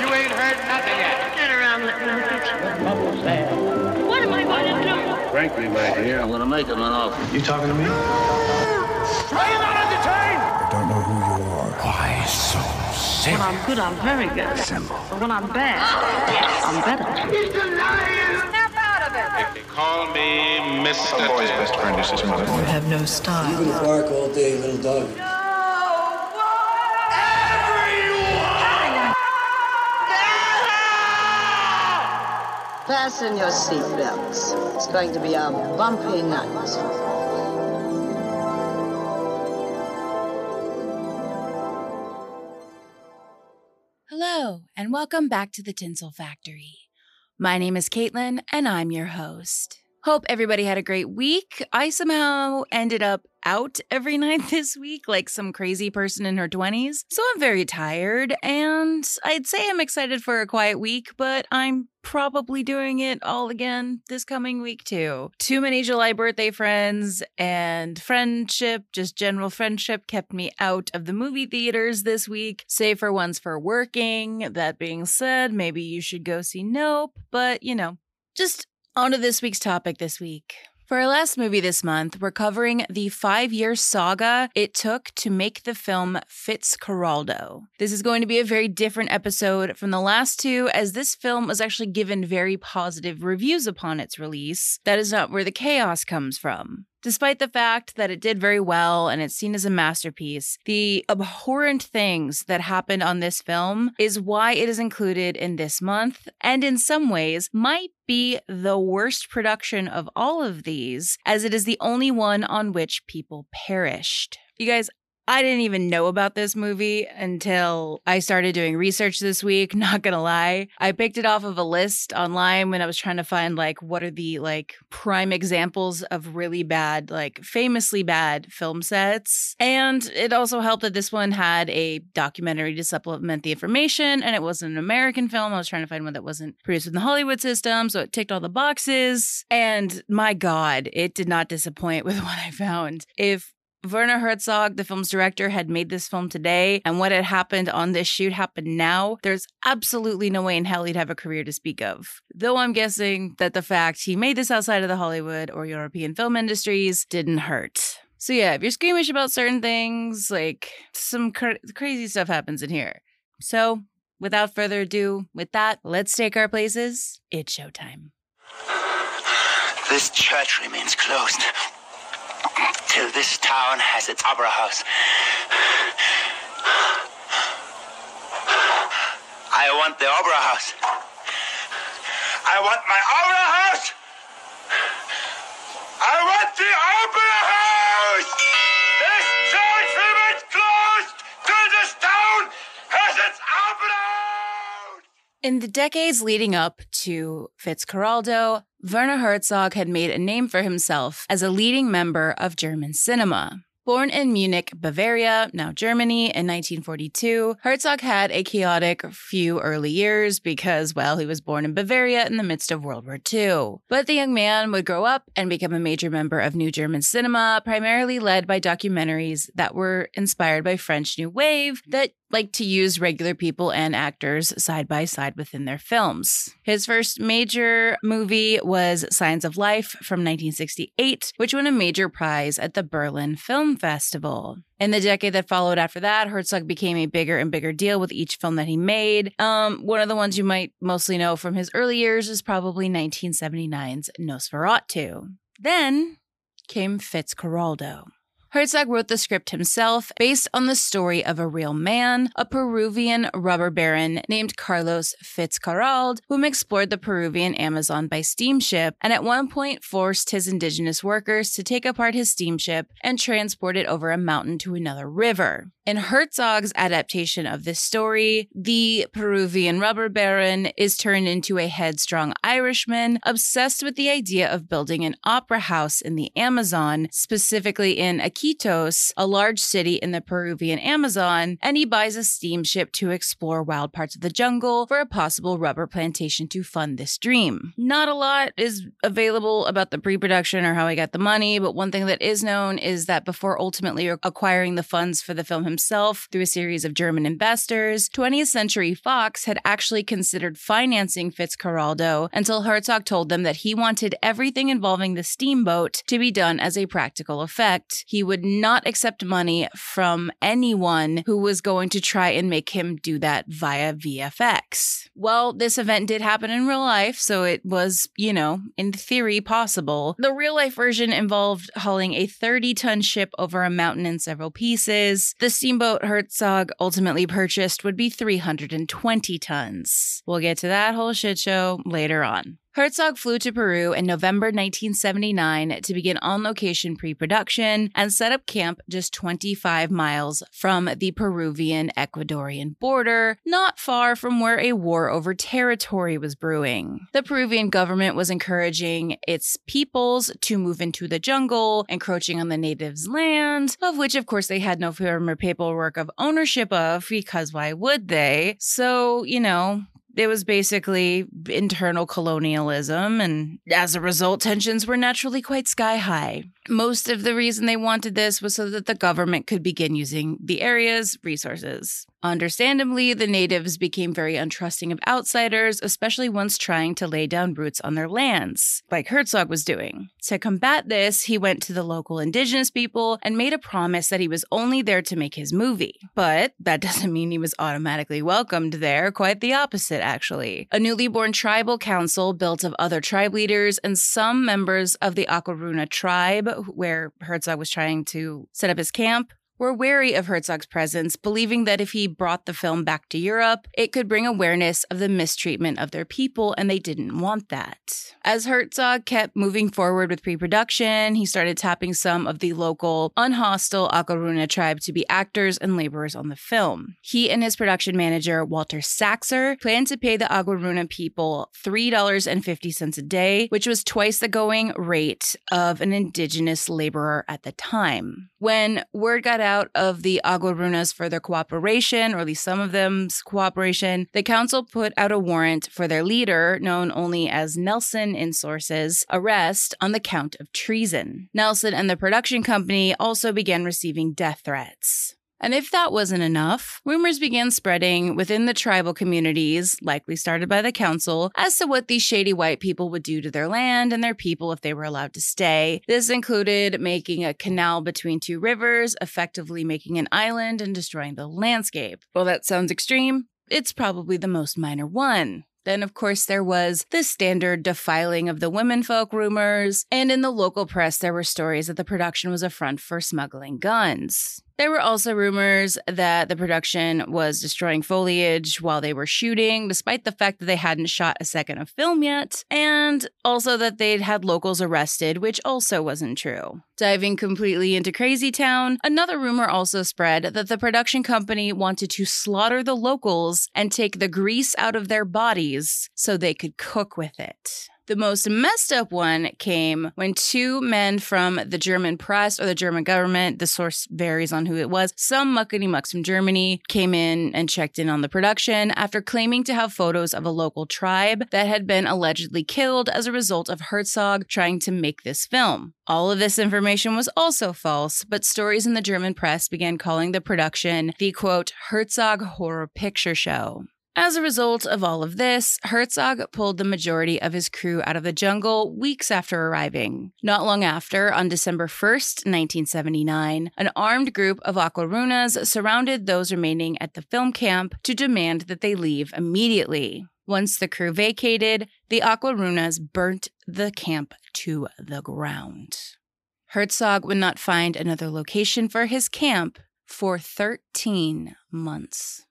You ain't heard nothing yet. Get around, let me get What am I going to do? Frankly, my dear, I'm gonna make him an offer. You talking to me? Are you not entertained? I don't know who you are. Why so When I'm good, I'm very good. Simple. But when I'm bad, I'm better. He's denying! Snap out of it! If they call me Mr. Boy's best friend is his mother. You have no style. You can bark all day, little dog. Fasten your seatbelts. It's going to be a bumpy night. Hello, and welcome back to the Tinsel Factory. My name is Caitlin, and I'm your host. Hope everybody had a great week. I somehow ended up out every night this week, like some crazy person in her 20s. So I'm very tired, and I'd say I'm excited for a quiet week, but I'm probably doing it all again this coming week too. Too many July birthday friends and friendship, just general friendship, kept me out of the movie theaters this week, save for ones for working. That being said, maybe you should go see Nope, but you know, just onto this week's topic this week. For our last movie this month, we're covering the five year saga it took to make the film Fitzcarraldo. This is going to be a very different episode from the last two, as this film was actually given very positive reviews upon its release. That is not where the chaos comes from. Despite the fact that it did very well and it's seen as a masterpiece, the abhorrent things that happened on this film is why it is included in this month, and in some ways might be the worst production of all of these, as it is the only one on which people perished. You guys, I didn't even know about this movie until I started doing research this week, not gonna lie. I picked it off of a list online when I was trying to find like what are the like prime examples of really bad, like famously bad film sets. And it also helped that this one had a documentary to supplement the information and it wasn't an American film. I was trying to find one that wasn't produced in the Hollywood system, so it ticked all the boxes. And my God, it did not disappoint with what I found. If Werner Herzog, the film's director, had made this film today, and what had happened on this shoot happened now, there's absolutely no way in hell he'd have a career to speak of. Though I'm guessing that the fact he made this outside of the Hollywood or European film industries didn't hurt. So, yeah, if you're squeamish about certain things, like some cra- crazy stuff happens in here. So, without further ado, with that, let's take our places. It's showtime. This church remains closed till this town has its opera house. I want the opera house. I want my opera house. I want the opera house. This church remains closed till this town has its opera house. In the decades leading up to Fitzcarraldo, Werner Herzog had made a name for himself as a leading member of German cinema. Born in Munich, Bavaria, now Germany, in 1942, Herzog had a chaotic few early years because, well, he was born in Bavaria in the midst of World War II. But the young man would grow up and become a major member of New German cinema, primarily led by documentaries that were inspired by French New Wave that like to use regular people and actors side by side within their films. His first major movie was Signs of Life from 1968, which won a major prize at the Berlin Film Festival. In the decade that followed after that, Herzog became a bigger and bigger deal with each film that he made. Um, one of the ones you might mostly know from his early years is probably 1979's Nosferatu. Then came Fitzcarraldo. Herzog wrote the script himself based on the story of a real man, a Peruvian rubber baron named Carlos Fitzcarrald, whom explored the Peruvian Amazon by steamship and at one point forced his indigenous workers to take apart his steamship and transport it over a mountain to another river. In Herzog's adaptation of this story, the Peruvian rubber baron is turned into a headstrong Irishman obsessed with the idea of building an opera house in the Amazon, specifically in Iquitos a large city in the Peruvian Amazon, and he buys a steamship to explore wild parts of the jungle for a possible rubber plantation to fund this dream. Not a lot is available about the pre production or how he got the money, but one thing that is known is that before ultimately acquiring the funds for the film himself through a series of German investors, 20th Century Fox had actually considered financing Fitzcarraldo until Herzog told them that he wanted everything involving the steamboat to be done as a practical effect. He would not accept money from anyone who was going to try and make him do that via VFX. Well, this event did happen in real life, so it was, you know, in theory possible. The real life version involved hauling a 30 ton ship over a mountain in several pieces. The steamboat Herzog ultimately purchased would be 320 tons. We'll get to that whole shit show later on. Herzog flew to Peru in November 1979 to begin on location pre production and set up camp just 25 miles from the Peruvian Ecuadorian border, not far from where a war over territory was brewing. The Peruvian government was encouraging its peoples to move into the jungle, encroaching on the natives' land, of which, of course, they had no firm or paperwork of ownership of, because why would they? So, you know, it was basically internal colonialism, and as a result, tensions were naturally quite sky high. Most of the reason they wanted this was so that the government could begin using the area's resources. Understandably, the natives became very untrusting of outsiders, especially once trying to lay down roots on their lands, like Herzog was doing. To combat this, he went to the local indigenous people and made a promise that he was only there to make his movie. But that doesn't mean he was automatically welcomed there, quite the opposite, actually. A newly born tribal council built of other tribe leaders and some members of the Aguaruna tribe, where Herzog was trying to set up his camp, were wary of Herzog's presence, believing that if he brought the film back to Europe, it could bring awareness of the mistreatment of their people, and they didn't want that. As Herzog kept moving forward with pre production, he started tapping some of the local, unhostile Aguaruna tribe to be actors and laborers on the film. He and his production manager, Walter Saxer, planned to pay the Aguaruna people $3.50 a day, which was twice the going rate of an indigenous laborer at the time. When word got out of the Aguarunas for their cooperation, or at least some of them's cooperation, the council put out a warrant for their leader, known only as Nelson in sources, arrest on the count of treason. Nelson and the production company also began receiving death threats. And if that wasn't enough, rumors began spreading within the tribal communities, likely started by the council, as to what these shady white people would do to their land and their people if they were allowed to stay. This included making a canal between two rivers, effectively making an island and destroying the landscape. Well, that sounds extreme. It's probably the most minor one. Then, of course, there was the standard defiling of the womenfolk rumors, and in the local press, there were stories that the production was a front for smuggling guns. There were also rumors that the production was destroying foliage while they were shooting, despite the fact that they hadn't shot a second of film yet, and also that they'd had locals arrested, which also wasn't true. Diving completely into Crazy Town, another rumor also spread that the production company wanted to slaughter the locals and take the grease out of their bodies so they could cook with it. The most messed up one came when two men from the German press or the German government, the source varies on who it was, some muckety mucks from Germany came in and checked in on the production after claiming to have photos of a local tribe that had been allegedly killed as a result of Herzog trying to make this film. All of this information was also false, but stories in the German press began calling the production the quote, Herzog Horror Picture Show. As a result of all of this, Herzog pulled the majority of his crew out of the jungle weeks after arriving. Not long after, on December 1st, 1979, an armed group of Aguarunas surrounded those remaining at the film camp to demand that they leave immediately. Once the crew vacated, the Aguarunas burnt the camp to the ground. Herzog would not find another location for his camp for 13 months.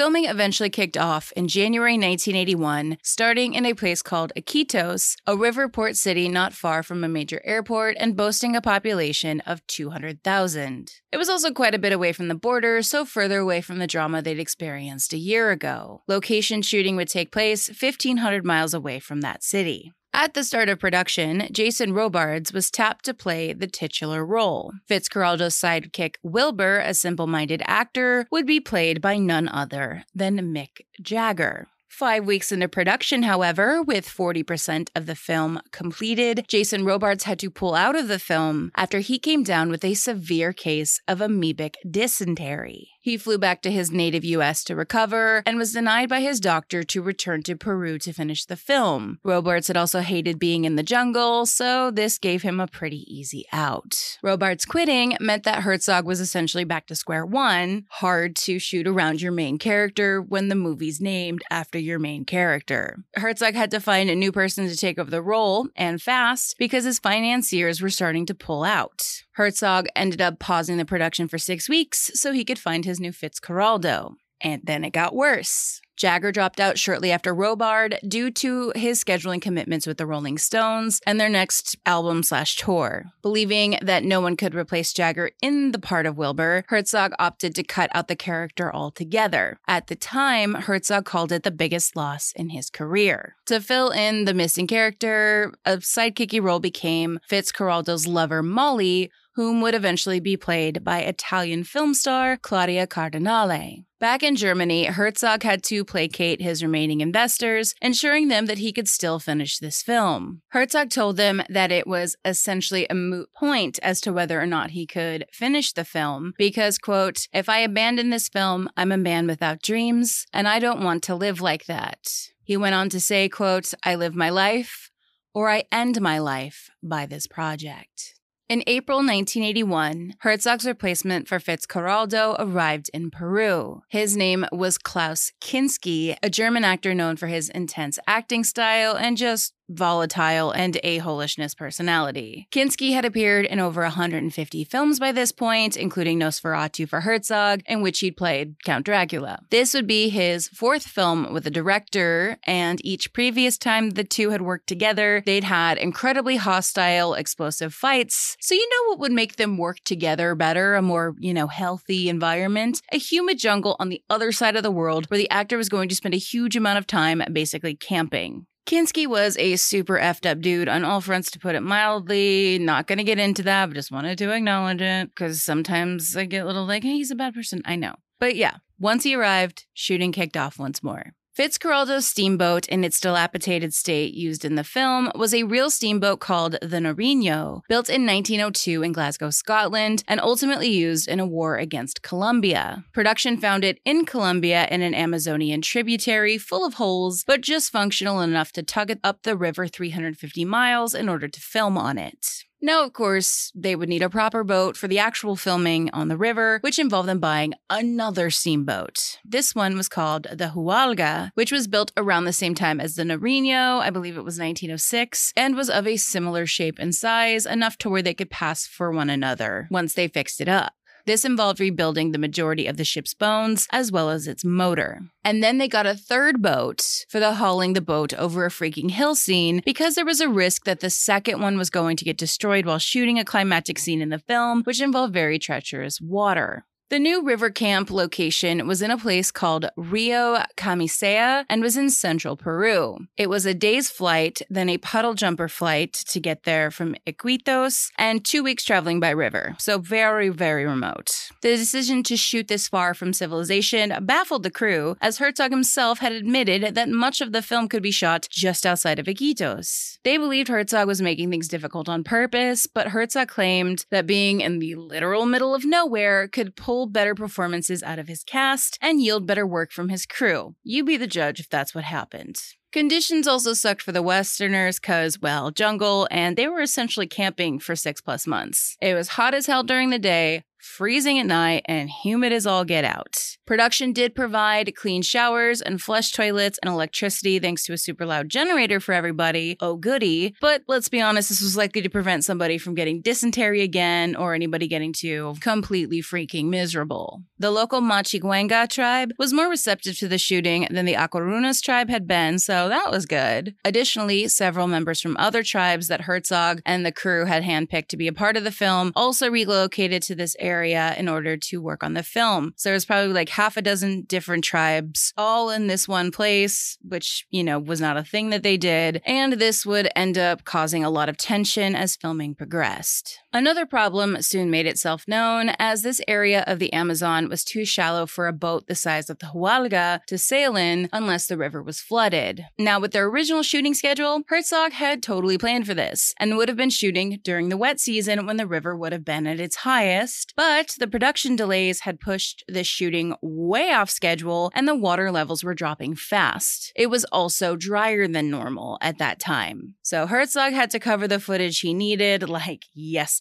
Filming eventually kicked off in January 1981, starting in a place called Iquitos, a river port city not far from a major airport and boasting a population of 200,000. It was also quite a bit away from the border, so further away from the drama they'd experienced a year ago. Location shooting would take place 1,500 miles away from that city. At the start of production, Jason Robards was tapped to play the titular role. Fitzcarraldo's sidekick Wilbur, a simple minded actor, would be played by none other than Mick Jagger. Five weeks into production, however, with 40% of the film completed, Jason Robards had to pull out of the film after he came down with a severe case of amoebic dysentery. He flew back to his native US to recover and was denied by his doctor to return to Peru to finish the film. Robards had also hated being in the jungle, so this gave him a pretty easy out. Robards quitting meant that Herzog was essentially back to square one. Hard to shoot around your main character when the movie's named after your main character. Herzog had to find a new person to take over the role, and fast, because his financiers were starting to pull out. Herzog ended up pausing the production for six weeks so he could find his new Fitzcarraldo. And then it got worse. Jagger dropped out shortly after Robard due to his scheduling commitments with the Rolling Stones and their next album slash tour. Believing that no one could replace Jagger in the part of Wilbur, Herzog opted to cut out the character altogether. At the time, Herzog called it the biggest loss in his career. To fill in the missing character, a sidekicky role became Fitzcarraldo's lover Molly, whom would eventually be played by Italian film star Claudia Cardinale. Back in Germany, Herzog had to placate his remaining investors, ensuring them that he could still finish this film. Herzog told them that it was essentially a moot point as to whether or not he could finish the film because, quote, if I abandon this film, I'm a man without dreams, and I don't want to live like that. He went on to say, quote, I live my life or I end my life by this project. In April 1981, Herzog's replacement for Fitzcarraldo arrived in Peru. His name was Klaus Kinski, a German actor known for his intense acting style and just volatile and a-holishness personality. Kinski had appeared in over 150 films by this point, including Nosferatu for Herzog, in which he'd played Count Dracula. This would be his fourth film with the director, and each previous time the two had worked together, they'd had incredibly hostile, explosive fights. So you know what would make them work together better, a more, you know, healthy environment? A humid jungle on the other side of the world where the actor was going to spend a huge amount of time basically camping. Kinski was a super effed up dude on all fronts, to put it mildly. Not gonna get into that, but just wanted to acknowledge it because sometimes I get a little like, hey, he's a bad person. I know. But yeah, once he arrived, shooting kicked off once more. Fitzcarraldo's steamboat, in its dilapidated state used in the film, was a real steamboat called the Nariño, built in 1902 in Glasgow, Scotland, and ultimately used in a war against Colombia. Production found it in Colombia in an Amazonian tributary full of holes, but just functional enough to tug it up the river 350 miles in order to film on it. Now, of course, they would need a proper boat for the actual filming on the river, which involved them buying another steamboat. This one was called the Huallaga, which was built around the same time as the Nariño, I believe it was 1906, and was of a similar shape and size, enough to where they could pass for one another once they fixed it up. This involved rebuilding the majority of the ship's bones as well as its motor. And then they got a third boat for the hauling the boat over a freaking hill scene because there was a risk that the second one was going to get destroyed while shooting a climactic scene in the film, which involved very treacherous water. The new river camp location was in a place called Rio Camisea and was in central Peru. It was a day's flight, then a puddle jumper flight to get there from Iquitos, and two weeks traveling by river. So very, very remote. The decision to shoot this far from civilization baffled the crew, as Herzog himself had admitted that much of the film could be shot just outside of Iquitos. They believed Herzog was making things difficult on purpose, but Herzog claimed that being in the literal middle of nowhere could pull better performances out of his cast and yield better work from his crew. You be the judge if that's what happened. Conditions also sucked for the Westerners because, well, jungle, and they were essentially camping for six plus months. It was hot as hell during the day, freezing at night, and humid as all get out. Production did provide clean showers and flush toilets and electricity thanks to a super loud generator for everybody. Oh, goody. But let's be honest, this was likely to prevent somebody from getting dysentery again or anybody getting too completely freaking miserable. The local Machiguenga tribe was more receptive to the shooting than the Aguarunas tribe had been, so that was good. Additionally, several members from other tribes that Herzog and the crew had handpicked to be a part of the film also relocated to this area in order to work on the film. So there was probably like half a dozen different tribes all in this one place, which, you know, was not a thing that they did. And this would end up causing a lot of tension as filming progressed. Another problem soon made itself known as this area of the Amazon was too shallow for a boat the size of the Huallaga to sail in unless the river was flooded. Now, with their original shooting schedule, Herzog had totally planned for this and would have been shooting during the wet season when the river would have been at its highest, but the production delays had pushed this shooting way off schedule and the water levels were dropping fast. It was also drier than normal at that time. So Herzog had to cover the footage he needed like yesterday.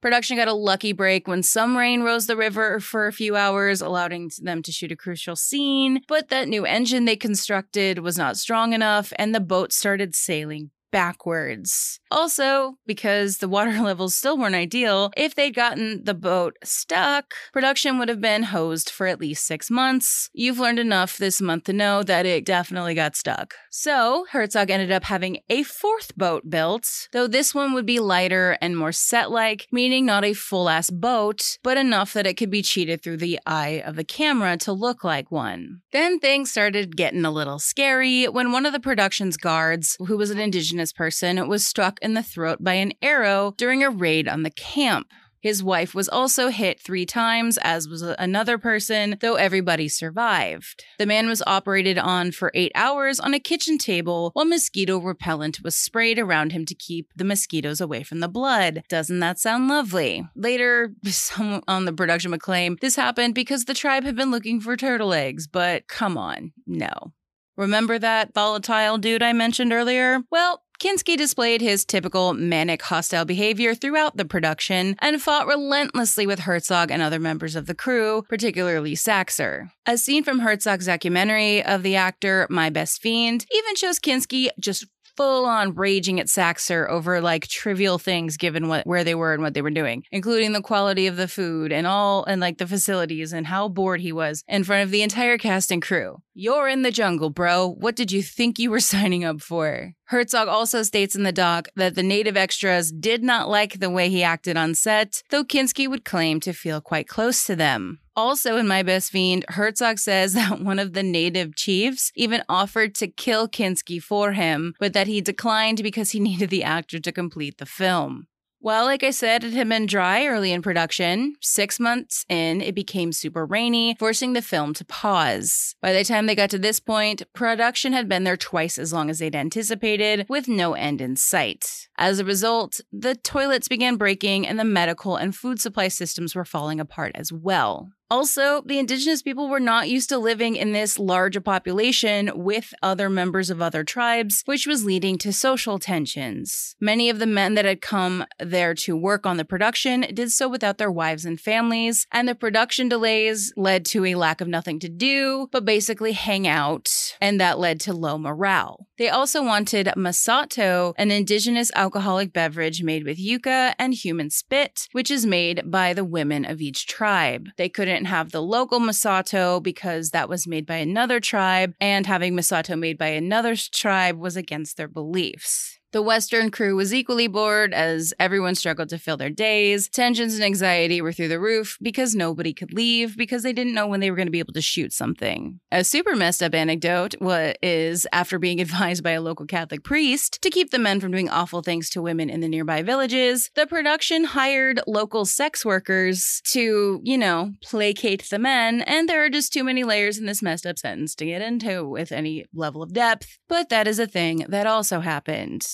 Production got a lucky break when some rain rose the river for a few hours, allowing them to shoot a crucial scene, but that new engine they constructed was not strong enough and the boat started sailing backwards. Also, because the water levels still weren't ideal, if they'd gotten the boat stuck, production would have been hosed for at least six months. You've learned enough this month to know that it definitely got stuck. So, Herzog ended up having a fourth boat built, though this one would be lighter and more set like, meaning not a full ass boat, but enough that it could be cheated through the eye of the camera to look like one. Then things started getting a little scary when one of the production's guards, who was an indigenous person was struck in the throat by an arrow during a raid on the camp. His wife was also hit three times, as was another person, though everybody survived. The man was operated on for eight hours on a kitchen table while mosquito repellent was sprayed around him to keep the mosquitoes away from the blood. Doesn't that sound lovely? Later, someone on the production would claim this happened because the tribe had been looking for turtle eggs, but come on, no. Remember that volatile dude I mentioned earlier? Well, Kinski displayed his typical manic hostile behavior throughout the production and fought relentlessly with Herzog and other members of the crew, particularly Saxer. A scene from Herzog's documentary of the actor My Best Fiend even shows Kinski just full on raging at Saxer over like trivial things given what where they were and what they were doing, including the quality of the food and all and like the facilities and how bored he was in front of the entire cast and crew. You're in the jungle, bro. What did you think you were signing up for? Herzog also states in the doc that the native extras did not like the way he acted on set, though Kinski would claim to feel quite close to them. Also, in My Best Fiend, Herzog says that one of the native chiefs even offered to kill Kinski for him, but that he declined because he needed the actor to complete the film. Well, like I said, it had been dry early in production. Six months in, it became super rainy, forcing the film to pause. By the time they got to this point, production had been there twice as long as they'd anticipated, with no end in sight. As a result, the toilets began breaking and the medical and food supply systems were falling apart as well. Also, the indigenous people were not used to living in this large a population with other members of other tribes, which was leading to social tensions. Many of the men that had come there to work on the production did so without their wives and families, and the production delays led to a lack of nothing to do, but basically hang out, and that led to low morale. They also wanted masato, an indigenous alcoholic beverage made with yucca and human spit, which is made by the women of each tribe. They couldn't have the local masato because that was made by another tribe, and having masato made by another tribe was against their beliefs. The Western crew was equally bored as everyone struggled to fill their days. Tensions and anxiety were through the roof because nobody could leave because they didn't know when they were going to be able to shoot something. A super messed up anecdote is after being advised by a local Catholic priest to keep the men from doing awful things to women in the nearby villages, the production hired local sex workers to, you know, placate the men, and there are just too many layers in this messed up sentence to get into with any level of depth, but that is a thing that also happened.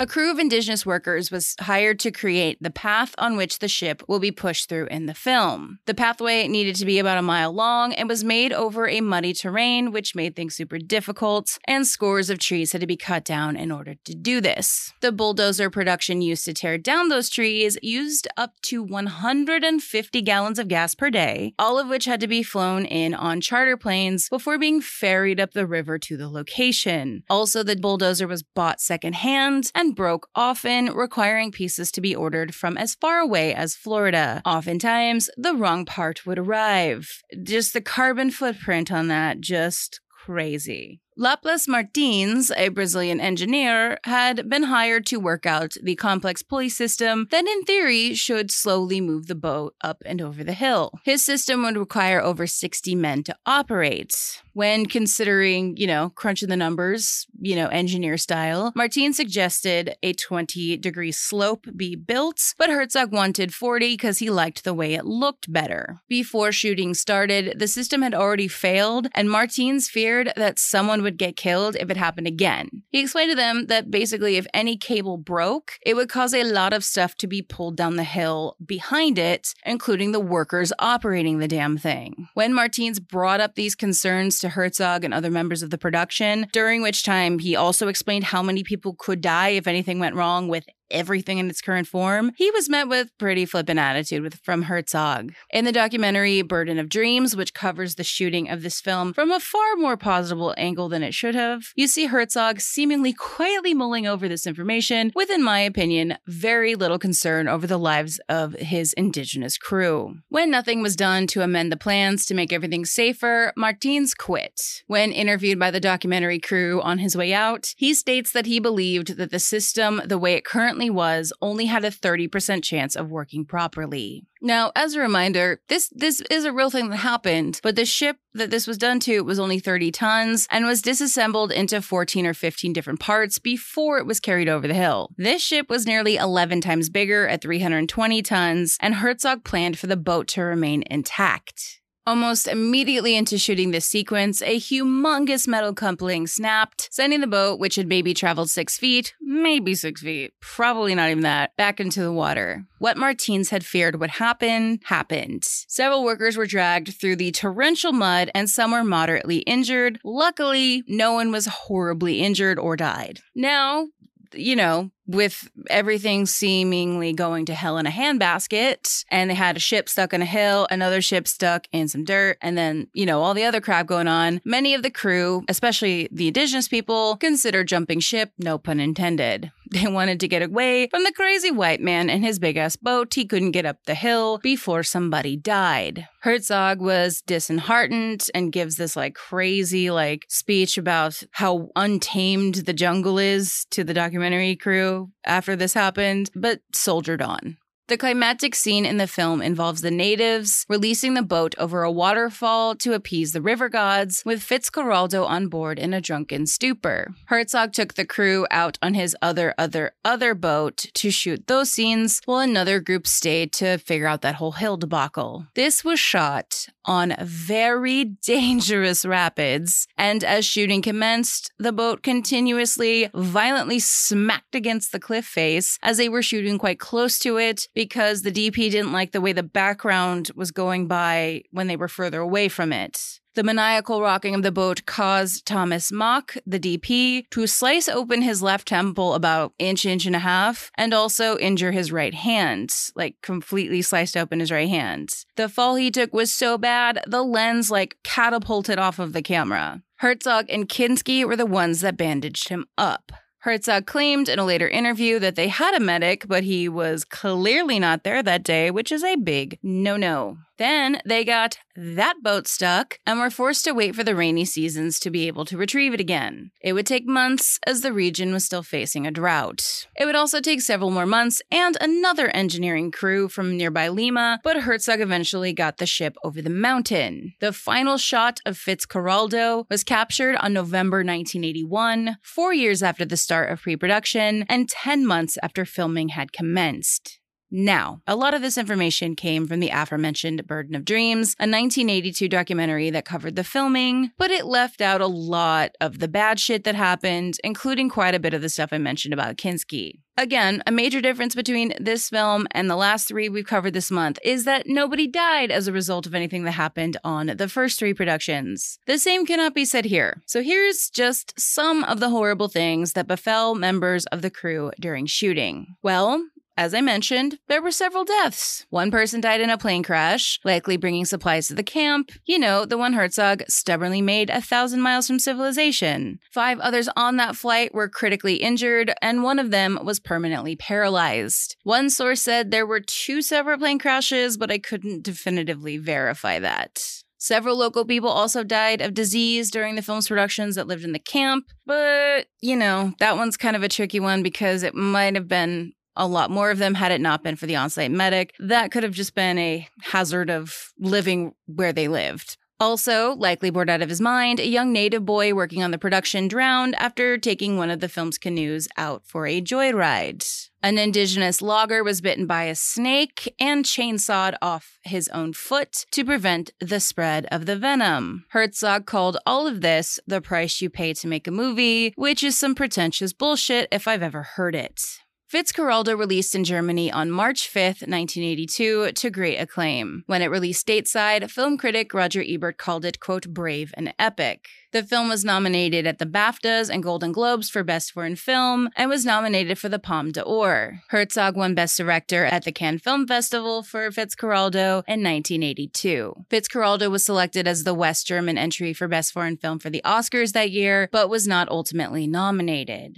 A crew of indigenous workers was hired to create the path on which the ship will be pushed through in the film. The pathway needed to be about a mile long and was made over a muddy terrain, which made things super difficult, and scores of trees had to be cut down in order to do this. The bulldozer production used to tear down those trees used up to 150 gallons of gas per day, all of which had to be flown in on charter planes before being ferried up the river to the location. Also, the bulldozer was bought secondhand and and broke often, requiring pieces to be ordered from as far away as Florida. Oftentimes, the wrong part would arrive. Just the carbon footprint on that, just crazy. Laplace Martins, a Brazilian engineer, had been hired to work out the complex pulley system that, in theory, should slowly move the boat up and over the hill. His system would require over 60 men to operate. When considering, you know, crunching the numbers, you know, engineer style, Martin suggested a 20 degree slope be built, but Herzog wanted 40 because he liked the way it looked better. Before shooting started, the system had already failed, and Martins feared that someone would get killed if it happened again. He explained to them that basically, if any cable broke, it would cause a lot of stuff to be pulled down the hill behind it, including the workers operating the damn thing. When Martins brought up these concerns to Herzog and other members of the production, during which time he also explained how many people could die if anything went wrong with everything in its current form, he was met with pretty flippant attitude with, from Herzog. In the documentary Burden of Dreams, which covers the shooting of this film from a far more positive angle than it should have, you see Herzog seemingly quietly mulling over this information with, in my opinion, very little concern over the lives of his indigenous crew. When nothing was done to amend the plans to make everything safer, Martins quit. When interviewed by the documentary crew on his way out, he states that he believed that the system, the way it currently was, only had a 30% chance of working properly. Now, as a reminder, this this is a real thing that happened, but the ship that this was done to was only 30 tons and was disassembled into 14 or 15 different parts before it was carried over the hill. This ship was nearly 11 times bigger at 320 tons, and Herzog planned for the boat to remain intact. Almost immediately into shooting this sequence, a humongous metal coupling snapped, sending the boat, which had maybe traveled six feet, maybe six feet, probably not even that, back into the water. What Martins had feared would happen, happened. Several workers were dragged through the torrential mud and some were moderately injured. Luckily, no one was horribly injured or died. Now, you know, with everything seemingly going to hell in a handbasket, and they had a ship stuck in a hill, another ship stuck in some dirt, and then, you know, all the other crap going on, many of the crew, especially the indigenous people, considered jumping ship, no pun intended. They wanted to get away from the crazy white man and his big ass boat. He couldn't get up the hill before somebody died. Herzog was disheartened and gives this like crazy like speech about how untamed the jungle is to the documentary crew after this happened, but soldiered on. The climactic scene in the film involves the natives releasing the boat over a waterfall to appease the river gods, with Fitzcarraldo on board in a drunken stupor. Herzog took the crew out on his other, other, other boat to shoot those scenes, while another group stayed to figure out that whole hill debacle. This was shot on very dangerous rapids, and as shooting commenced, the boat continuously violently smacked against the cliff face as they were shooting quite close to it because the DP didn't like the way the background was going by when they were further away from it. The maniacal rocking of the boat caused Thomas Mauch, the DP, to slice open his left temple about inch, inch and a half, and also injure his right hand, like completely sliced open his right hand. The fall he took was so bad, the lens like catapulted off of the camera. Herzog and Kinski were the ones that bandaged him up. Herzog uh, claimed in a later interview that they had a medic, but he was clearly not there that day, which is a big no no. Then they got that boat stuck and were forced to wait for the rainy seasons to be able to retrieve it again. It would take months as the region was still facing a drought. It would also take several more months and another engineering crew from nearby Lima, but Herzog eventually got the ship over the mountain. The final shot of Fitzcarraldo was captured on November 1981, four years after the start of pre production and 10 months after filming had commenced. Now, a lot of this information came from the aforementioned Burden of Dreams, a 1982 documentary that covered the filming, but it left out a lot of the bad shit that happened, including quite a bit of the stuff I mentioned about Kinski. Again, a major difference between this film and the last three we've covered this month is that nobody died as a result of anything that happened on the first three productions. The same cannot be said here. So here's just some of the horrible things that befell members of the crew during shooting. Well, as I mentioned, there were several deaths. One person died in a plane crash, likely bringing supplies to the camp. You know, the one Herzog stubbornly made a thousand miles from civilization. Five others on that flight were critically injured, and one of them was permanently paralyzed. One source said there were two separate plane crashes, but I couldn't definitively verify that. Several local people also died of disease during the film's productions that lived in the camp. But, you know, that one's kind of a tricky one because it might have been a lot more of them had it not been for the on site medic. That could have just been a hazard of living where they lived. Also, likely bored out of his mind, a young native boy working on the production drowned after taking one of the film's canoes out for a joyride. An indigenous logger was bitten by a snake and chainsawed off his own foot to prevent the spread of the venom. Herzog called all of this the price you pay to make a movie, which is some pretentious bullshit if I've ever heard it. Fitzcarraldo released in Germany on March 5th, 1982, to great acclaim. When it released stateside, film critic Roger Ebert called it, quote, brave and epic. The film was nominated at the BAFTAs and Golden Globes for Best Foreign Film and was nominated for the Palme d'Or. Herzog won Best Director at the Cannes Film Festival for Fitzcarraldo in 1982. Fitzcarraldo was selected as the West German entry for Best Foreign Film for the Oscars that year, but was not ultimately nominated.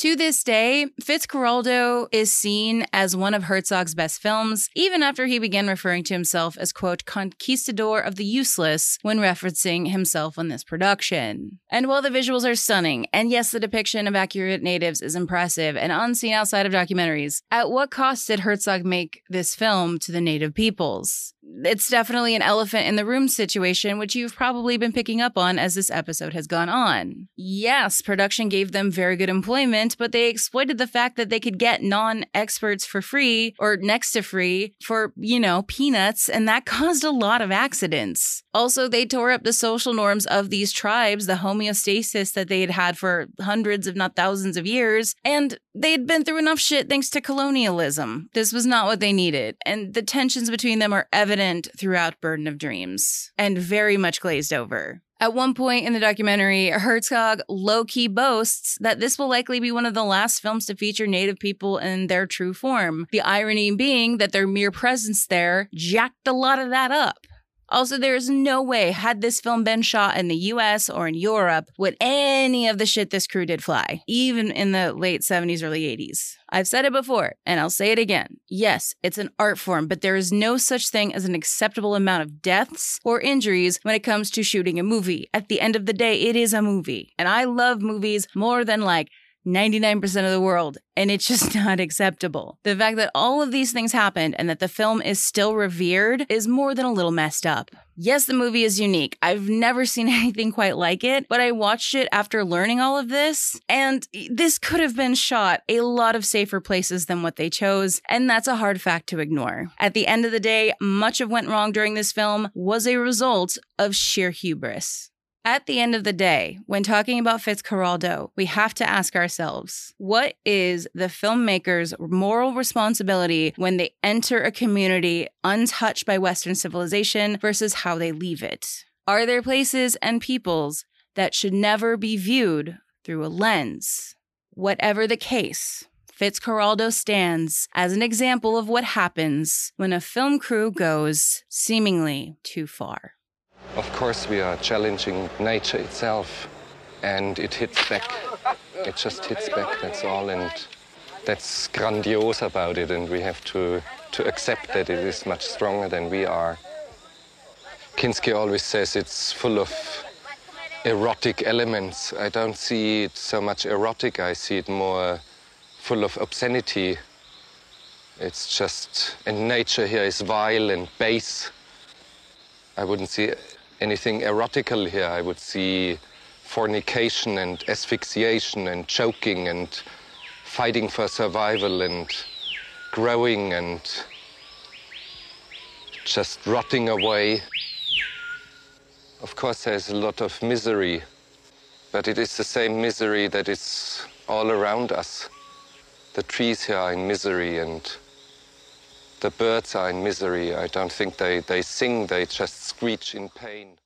To this day, Fitzcarraldo is seen as one of Herzog's best films, even after he began referring to himself as, quote, conquistador of the useless when referencing himself on this production. And while the visuals are stunning, and yes, the depiction of accurate natives is impressive and unseen outside of documentaries, at what cost did Herzog make this film to the native peoples? It's definitely an elephant in the room situation, which you've probably been picking up on as this episode has gone on. Yes, production gave them very good employment, but they exploited the fact that they could get non experts for free or next to free for, you know, peanuts, and that caused a lot of accidents. Also, they tore up the social norms of these tribes, the homeostasis that they had had for hundreds, if not thousands of years, and they had been through enough shit thanks to colonialism. This was not what they needed, and the tensions between them are evident throughout Burden of Dreams and very much glazed over. At one point in the documentary, Herzog low key boasts that this will likely be one of the last films to feature Native people in their true form. The irony being that their mere presence there jacked a lot of that up. Also, there is no way, had this film been shot in the US or in Europe, would any of the shit this crew did fly, even in the late 70s, early 80s. I've said it before, and I'll say it again. Yes, it's an art form, but there is no such thing as an acceptable amount of deaths or injuries when it comes to shooting a movie. At the end of the day, it is a movie. And I love movies more than like 99% of the world, and it's just not acceptable. The fact that all of these things happened and that the film is still revered is more than a little messed up. Yes, the movie is unique. I've never seen anything quite like it, but I watched it after learning all of this, and this could have been shot a lot of safer places than what they chose, and that's a hard fact to ignore. At the end of the day, much of what went wrong during this film was a result of sheer hubris. At the end of the day, when talking about Fitzcarraldo, we have to ask ourselves what is the filmmaker's moral responsibility when they enter a community untouched by Western civilization versus how they leave it? Are there places and peoples that should never be viewed through a lens? Whatever the case, Fitzcarraldo stands as an example of what happens when a film crew goes seemingly too far. Of course, we are challenging nature itself, and it hits back. It just hits back, that's all, and that's grandiose about it, and we have to, to accept that it is much stronger than we are. Kinski always says it's full of erotic elements. I don't see it so much erotic, I see it more full of obscenity. It's just, and nature here is vile and base. I wouldn't see anything erotical here. I would see fornication and asphyxiation and choking and fighting for survival and growing and just rotting away. Of course, there's a lot of misery, but it is the same misery that is all around us. The trees here are in misery and the birds are in misery. I don't think they, they sing, they just screech in pain.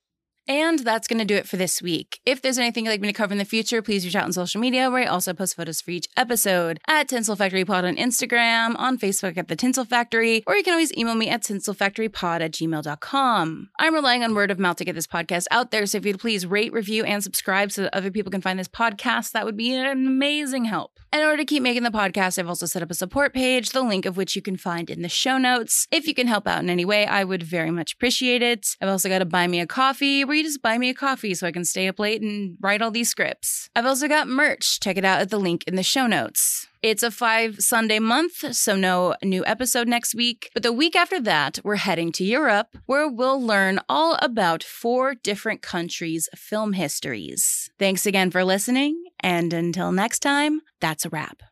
And that's going to do it for this week. If there's anything you'd like me to cover in the future, please reach out on social media where I also post photos for each episode at Tinsel Factory Pod on Instagram, on Facebook at The Tinsel Factory, or you can always email me at tinselfactorypod at gmail.com. I'm relying on word of mouth to get this podcast out there, so if you'd please rate, review, and subscribe so that other people can find this podcast, that would be an amazing help. In order to keep making the podcast, I've also set up a support page, the link of which you can find in the show notes. If you can help out in any way, I would very much appreciate it. I've also got a buy me a coffee you just buy me a coffee so I can stay up late and write all these scripts. I've also got merch. Check it out at the link in the show notes. It's a five Sunday month, so no new episode next week. But the week after that, we're heading to Europe, where we'll learn all about four different countries' film histories. Thanks again for listening, and until next time, that's a wrap.